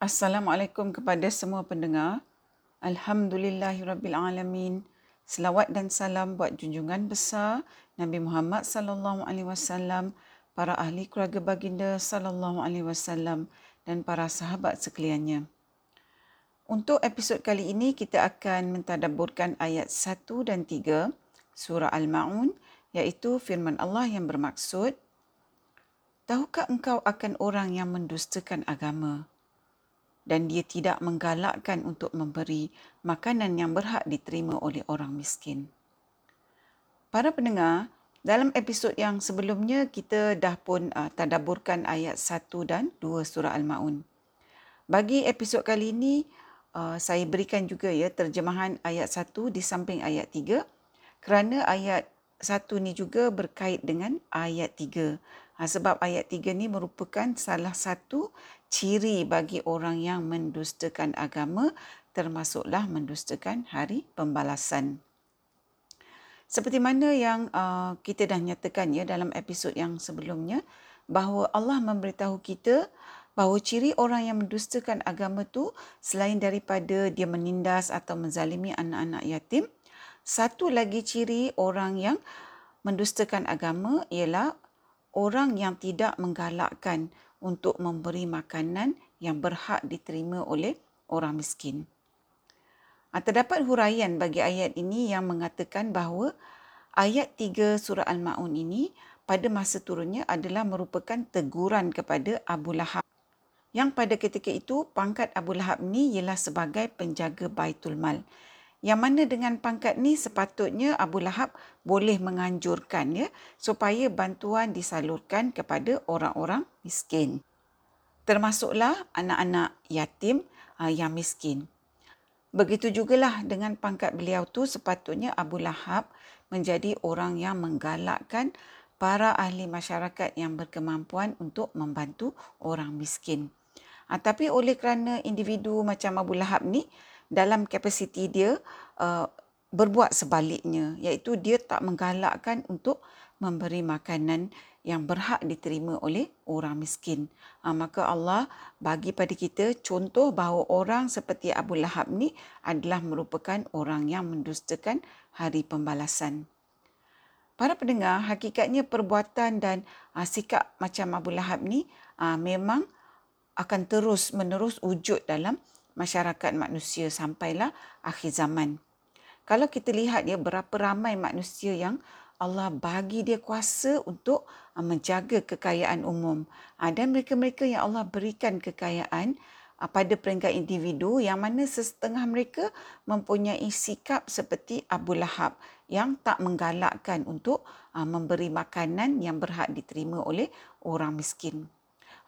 Assalamualaikum kepada semua pendengar. Alhamdulillahirabbilalamin. Selawat dan salam buat junjungan besar Nabi Muhammad sallallahu alaihi wasallam, para ahli keluarga baginda sallallahu alaihi wasallam dan para sahabat sekaliannya. Untuk episod kali ini kita akan mentadabburkan ayat 1 dan 3 surah Al-Maun iaitu firman Allah yang bermaksud Tahukah engkau akan orang yang mendustakan agama? Dan dia tidak menggalakkan untuk memberi makanan yang berhak diterima oleh orang miskin. Para pendengar, dalam episod yang sebelumnya kita dah pun uh, tadaburkan ayat 1 dan 2 surah Al-Maun. Bagi episod kali ini, uh, saya berikan juga ya terjemahan ayat 1 di samping ayat 3 kerana ayat 1 ni juga berkait dengan ayat 3. Ha, sebab ayat 3 ni merupakan salah satu ciri bagi orang yang mendustakan agama termasuklah mendustakan hari pembalasan. Seperti mana yang uh, kita dah nyatakan ya dalam episod yang sebelumnya bahawa Allah memberitahu kita bahawa ciri orang yang mendustakan agama tu selain daripada dia menindas atau menzalimi anak-anak yatim, satu lagi ciri orang yang mendustakan agama ialah orang yang tidak menggalakkan untuk memberi makanan yang berhak diterima oleh orang miskin. Ah, terdapat huraian bagi ayat ini yang mengatakan bahawa ayat 3 surah Al-Ma'un ini pada masa turunnya adalah merupakan teguran kepada Abu Lahab. Yang pada ketika itu pangkat Abu Lahab ni ialah sebagai penjaga Baitul Mal yang mana dengan pangkat ni sepatutnya Abu Lahab boleh menganjurkan ya supaya bantuan disalurkan kepada orang-orang miskin. Termasuklah anak-anak yatim uh, yang miskin. Begitu jugalah dengan pangkat beliau tu sepatutnya Abu Lahab menjadi orang yang menggalakkan para ahli masyarakat yang berkemampuan untuk membantu orang miskin. Uh, tapi oleh kerana individu macam Abu Lahab ni dalam kapasiti dia uh, berbuat sebaliknya iaitu dia tak menggalakkan untuk memberi makanan yang berhak diterima oleh orang miskin. Uh, maka Allah bagi pada kita contoh bahawa orang seperti Abu Lahab ni adalah merupakan orang yang mendustakan hari pembalasan. Para pendengar, hakikatnya perbuatan dan uh, sikap macam Abu Lahab ni uh, memang akan terus menerus wujud dalam masyarakat manusia sampailah akhir zaman. Kalau kita lihat ya berapa ramai manusia yang Allah bagi dia kuasa untuk uh, menjaga kekayaan umum. Uh, dan mereka-mereka yang Allah berikan kekayaan uh, pada peringkat individu yang mana setengah mereka mempunyai sikap seperti Abu Lahab yang tak menggalakkan untuk memberi makanan yang berhak diterima oleh orang miskin.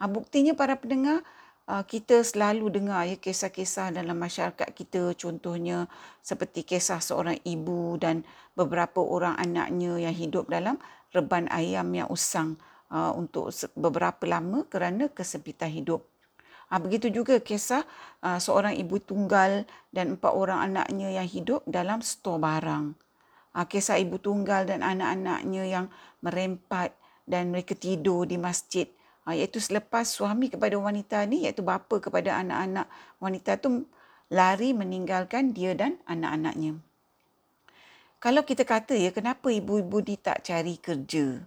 Buktinya para pendengar, kita selalu dengar ya kisah-kisah dalam masyarakat kita contohnya seperti kisah seorang ibu dan beberapa orang anaknya yang hidup dalam reban ayam yang usang uh, untuk beberapa lama kerana kesempitan hidup. Uh, begitu juga kisah seorang ibu tunggal dan empat orang anaknya yang hidup dalam stor barang. Uh, kisah ibu tunggal dan anak-anaknya yang merempat dan mereka tidur di masjid Ha, iaitu selepas suami kepada wanita ni iaitu bapa kepada anak-anak wanita tu lari meninggalkan dia dan anak-anaknya. Kalau kita kata ya kenapa ibu-ibu ni tak cari kerja?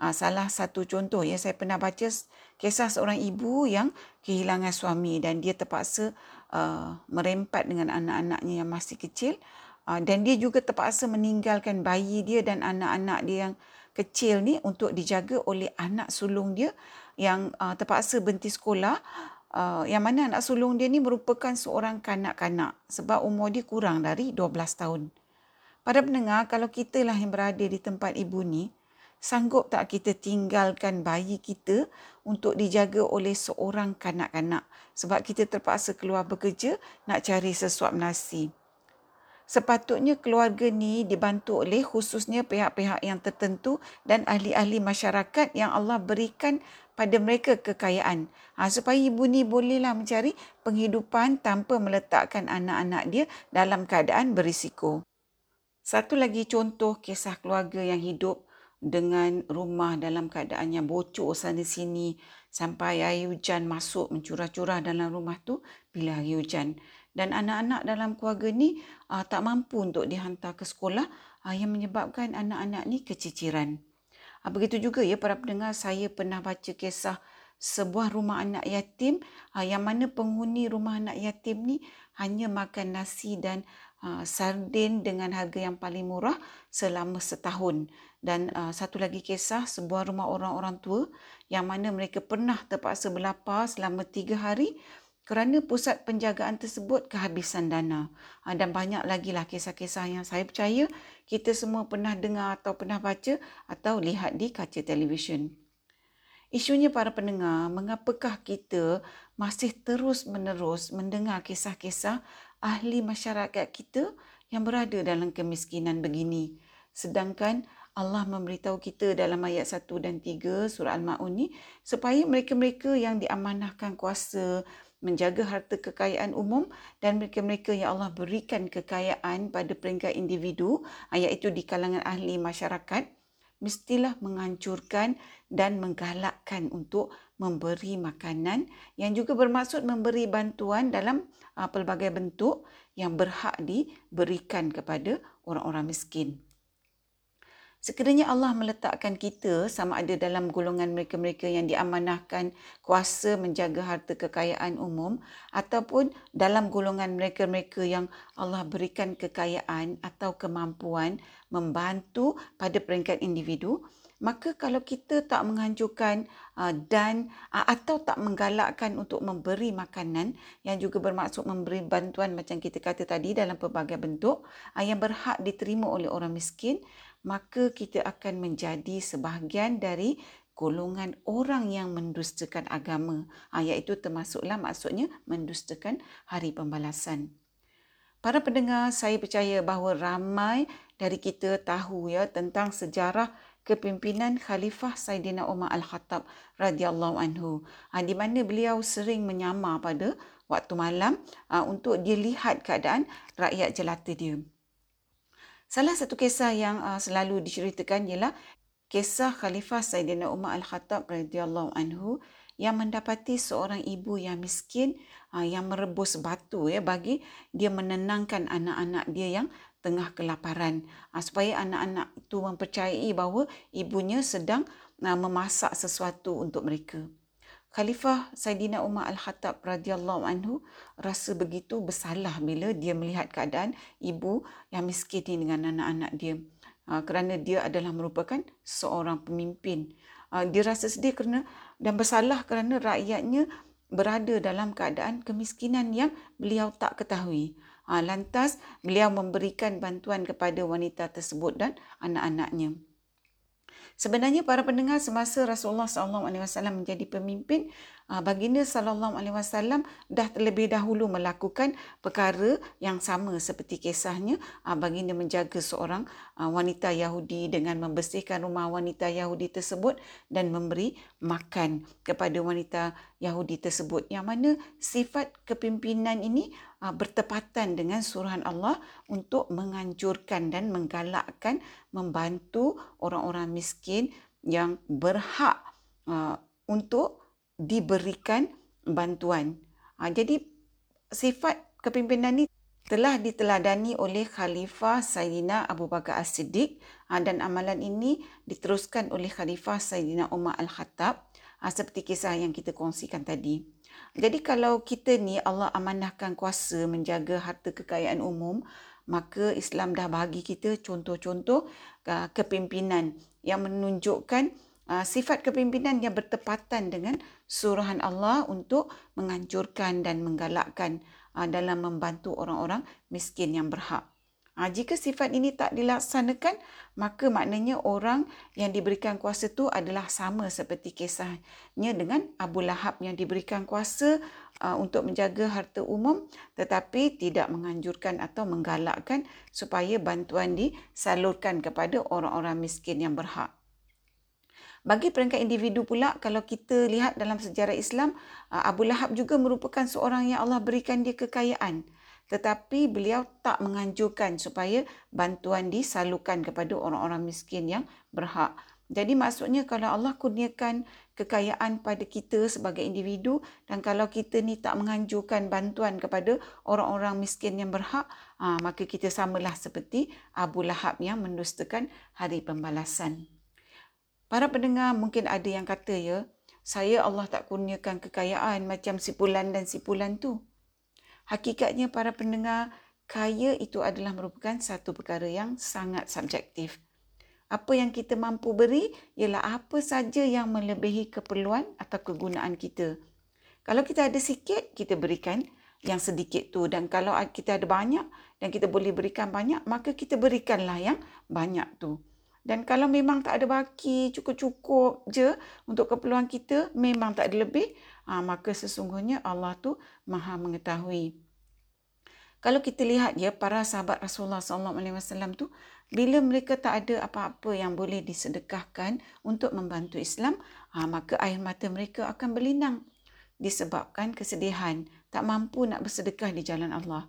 Ha, salah satu contoh ya saya pernah baca kisah seorang ibu yang kehilangan suami dan dia terpaksa uh, merempat dengan anak-anaknya yang masih kecil uh, dan dia juga terpaksa meninggalkan bayi dia dan anak-anak dia yang kecil ni untuk dijaga oleh anak sulung dia yang uh, terpaksa berhenti sekolah. Uh, yang mana anak sulung dia ni merupakan seorang kanak-kanak sebab umur dia kurang dari 12 tahun. Pada pendengar, kalau kita lah yang berada di tempat ibu ni, sanggup tak kita tinggalkan bayi kita untuk dijaga oleh seorang kanak-kanak? Sebab kita terpaksa keluar bekerja nak cari sesuap nasi sepatutnya keluarga ni dibantu oleh khususnya pihak-pihak yang tertentu dan ahli-ahli masyarakat yang Allah berikan pada mereka kekayaan ha, supaya ibu ni bolehlah mencari penghidupan tanpa meletakkan anak-anak dia dalam keadaan berisiko. Satu lagi contoh kisah keluarga yang hidup dengan rumah dalam keadaan yang bocor sana sini sampai air hujan masuk mencurah-curah dalam rumah tu bila hari hujan. Dan anak-anak dalam keluarga ni uh, tak mampu untuk dihantar ke sekolah uh, yang menyebabkan anak-anak ni keciciran. Uh, begitu juga ya para pendengar saya pernah baca kisah sebuah rumah anak yatim uh, yang mana penghuni rumah anak yatim ni hanya makan nasi dan uh, sardin dengan harga yang paling murah selama setahun. Dan uh, satu lagi kisah sebuah rumah orang-orang tua yang mana mereka pernah terpaksa berlapar selama tiga hari kerana pusat penjagaan tersebut kehabisan dana. Uh, dan banyak lagi lah kisah-kisah yang saya percaya kita semua pernah dengar atau pernah baca atau lihat di kaca televisyen. Isunya para pendengar, mengapakah kita masih terus-menerus mendengar kisah-kisah ahli masyarakat kita yang berada dalam kemiskinan begini. Sedangkan Allah memberitahu kita dalam ayat 1 dan 3 surah Al-Ma'un ni supaya mereka-mereka yang diamanahkan kuasa menjaga harta kekayaan umum dan mereka-mereka yang Allah berikan kekayaan pada peringkat individu iaitu di kalangan ahli masyarakat mestilah menghancurkan dan menggalakkan untuk memberi makanan yang juga bermaksud memberi bantuan dalam uh, pelbagai bentuk yang berhak diberikan kepada orang-orang miskin. Sekiranya Allah meletakkan kita sama ada dalam golongan mereka-mereka yang diamanahkan kuasa menjaga harta kekayaan umum ataupun dalam golongan mereka-mereka yang Allah berikan kekayaan atau kemampuan membantu pada peringkat individu, maka kalau kita tak menghancurkan uh, dan uh, atau tak menggalakkan untuk memberi makanan yang juga bermaksud memberi bantuan macam kita kata tadi dalam pelbagai bentuk uh, yang berhak diterima oleh orang miskin, maka kita akan menjadi sebahagian dari golongan orang yang mendustakan agama uh, iaitu termasuklah maksudnya mendustakan hari pembalasan. Para pendengar, saya percaya bahawa ramai dari kita tahu ya tentang sejarah kepimpinan Khalifah Saidina Umar Al-Khattab radhiyallahu anhu ha, di mana beliau sering menyamar pada waktu malam ha, untuk dia lihat keadaan rakyat jelata dia. Salah satu kisah yang uh, selalu diceritakan ialah kisah Khalifah Saidina Umar Al-Khattab radhiyallahu anhu yang mendapati seorang ibu yang miskin uh, yang merebus batu ya bagi dia menenangkan anak-anak dia yang tengah kelaparan uh, supaya anak-anak itu mempercayai bahawa ibunya sedang uh, memasak sesuatu untuk mereka. Khalifah Saidina Umar Al-Khattab radhiyallahu anhu rasa begitu bersalah bila dia melihat keadaan ibu yang miskin ini dengan anak-anak dia. Uh, kerana dia adalah merupakan seorang pemimpin. Uh, dia rasa sedih kerana dan bersalah kerana rakyatnya berada dalam keadaan kemiskinan yang beliau tak ketahui. Ha, lantas beliau memberikan bantuan kepada wanita tersebut dan anak-anaknya. Sebenarnya para pendengar semasa Rasulullah SAW menjadi pemimpin, baginda sallallahu alaihi wasallam dah terlebih dahulu melakukan perkara yang sama seperti kisahnya. Ah, baginda menjaga seorang ah, wanita Yahudi dengan membersihkan rumah wanita Yahudi tersebut dan memberi makan kepada wanita Yahudi tersebut. Yang mana sifat kepimpinan ini bertepatan dengan suruhan Allah untuk menghancurkan dan menggalakkan membantu orang-orang miskin yang berhak untuk diberikan bantuan. Uh, jadi sifat kepimpinan ini telah diteladani oleh Khalifah Sayyidina Abu Bakar As-Siddiq dan amalan ini diteruskan oleh Khalifah Sayyidina Umar Al-Khattab seperti kisah yang kita kongsikan tadi. Jadi kalau kita ni Allah amanahkan kuasa menjaga harta kekayaan umum, maka Islam dah bagi kita contoh-contoh uh, kepimpinan yang menunjukkan uh, sifat kepimpinan yang bertepatan dengan suruhan Allah untuk menghancurkan dan menggalakkan uh, dalam membantu orang-orang miskin yang berhak. Ha, jika sifat ini tak dilaksanakan, maka maknanya orang yang diberikan kuasa itu adalah sama seperti kisahnya dengan Abu Lahab yang diberikan kuasa uh, untuk menjaga harta umum tetapi tidak menganjurkan atau menggalakkan supaya bantuan disalurkan kepada orang-orang miskin yang berhak. Bagi peringkat individu pula, kalau kita lihat dalam sejarah Islam, uh, Abu Lahab juga merupakan seorang yang Allah berikan dia kekayaan tetapi beliau tak menganjurkan supaya bantuan disalurkan kepada orang-orang miskin yang berhak. Jadi maksudnya kalau Allah kurniakan kekayaan pada kita sebagai individu dan kalau kita ni tak menganjurkan bantuan kepada orang-orang miskin yang berhak, ha, maka kita samalah seperti Abu Lahab yang mendustakan hari pembalasan. Para pendengar mungkin ada yang kata ya, saya Allah tak kurniakan kekayaan macam si Pulan dan si Pulan tu. Hakikatnya para pendengar, kaya itu adalah merupakan satu perkara yang sangat subjektif. Apa yang kita mampu beri ialah apa saja yang melebihi keperluan atau kegunaan kita. Kalau kita ada sikit, kita berikan yang sedikit tu. Dan kalau kita ada banyak dan kita boleh berikan banyak, maka kita berikanlah yang banyak tu. Dan kalau memang tak ada baki, cukup-cukup je untuk keperluan kita, memang tak ada lebih, ha, maka sesungguhnya Allah tu maha mengetahui. Kalau kita lihat ya para sahabat Rasulullah SAW tu bila mereka tak ada apa-apa yang boleh disedekahkan untuk membantu Islam, ha, maka air mata mereka akan berlinang disebabkan kesedihan, tak mampu nak bersedekah di jalan Allah.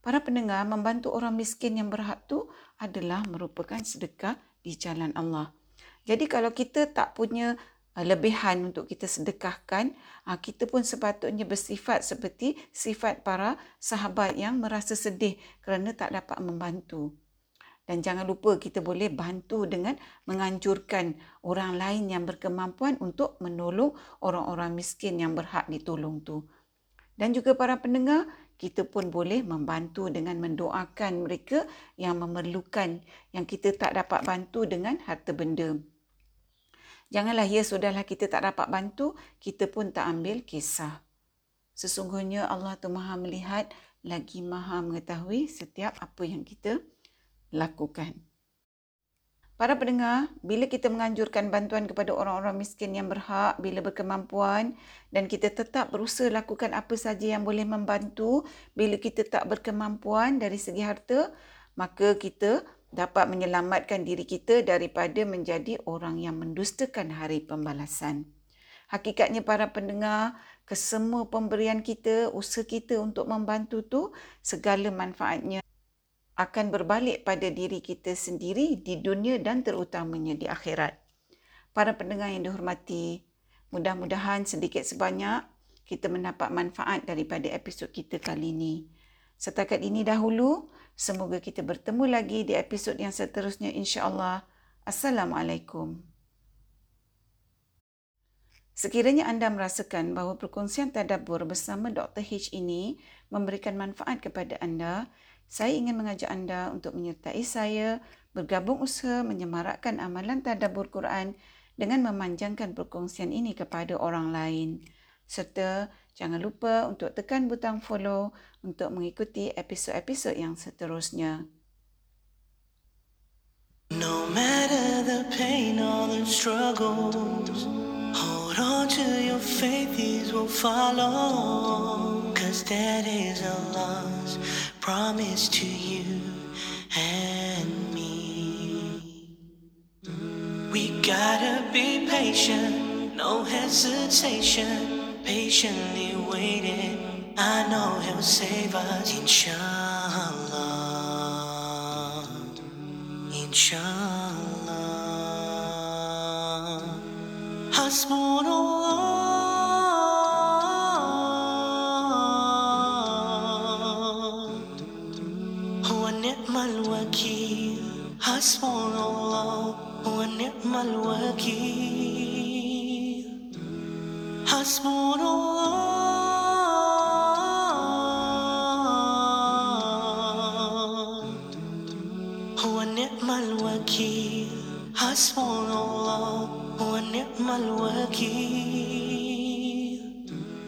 Para pendengar membantu orang miskin yang berhak tu adalah merupakan sedekah di jalan Allah. Jadi kalau kita tak punya uh, lebihan untuk kita sedekahkan, uh, kita pun sepatutnya bersifat seperti sifat para sahabat yang merasa sedih kerana tak dapat membantu. Dan jangan lupa kita boleh bantu dengan menganjurkan orang lain yang berkemampuan untuk menolong orang-orang miskin yang berhak ditolong tu. Dan juga para pendengar, kita pun boleh membantu dengan mendoakan mereka yang memerlukan yang kita tak dapat bantu dengan harta benda. Janganlah ya sudahlah kita tak dapat bantu, kita pun tak ambil kisah. Sesungguhnya Allah tu maha melihat lagi maha mengetahui setiap apa yang kita lakukan. Para pendengar, bila kita menganjurkan bantuan kepada orang-orang miskin yang berhak, bila berkemampuan dan kita tetap berusaha lakukan apa saja yang boleh membantu, bila kita tak berkemampuan dari segi harta, maka kita dapat menyelamatkan diri kita daripada menjadi orang yang mendustakan hari pembalasan. Hakikatnya para pendengar, kesemua pemberian kita, usaha kita untuk membantu tu segala manfaatnya akan berbalik pada diri kita sendiri di dunia dan terutamanya di akhirat. Para pendengar yang dihormati, mudah-mudahan sedikit sebanyak kita mendapat manfaat daripada episod kita kali ini. Setakat ini dahulu, semoga kita bertemu lagi di episod yang seterusnya insya-Allah. Assalamualaikum. Sekiranya anda merasakan bahawa perkongsian tadabbur bersama Dr. H ini memberikan manfaat kepada anda, saya ingin mengajak anda untuk menyertai saya bergabung usaha menyemarakkan amalan tadabbur Quran dengan memanjangkan perkongsian ini kepada orang lain. Serta jangan lupa untuk tekan butang follow untuk mengikuti episod-episod yang seterusnya. No matter the pain or the struggles, hold on to your faith, these will follow. Cause that is a loss. Promise to you and me. We gotta be patient, no hesitation, patiently waiting. I know He'll save us, inshallah. Inshallah. حسبنا الله ونعم الوكيل حسبنا الله هو نعم الوكيل حسبنا الله ونعم الوكيل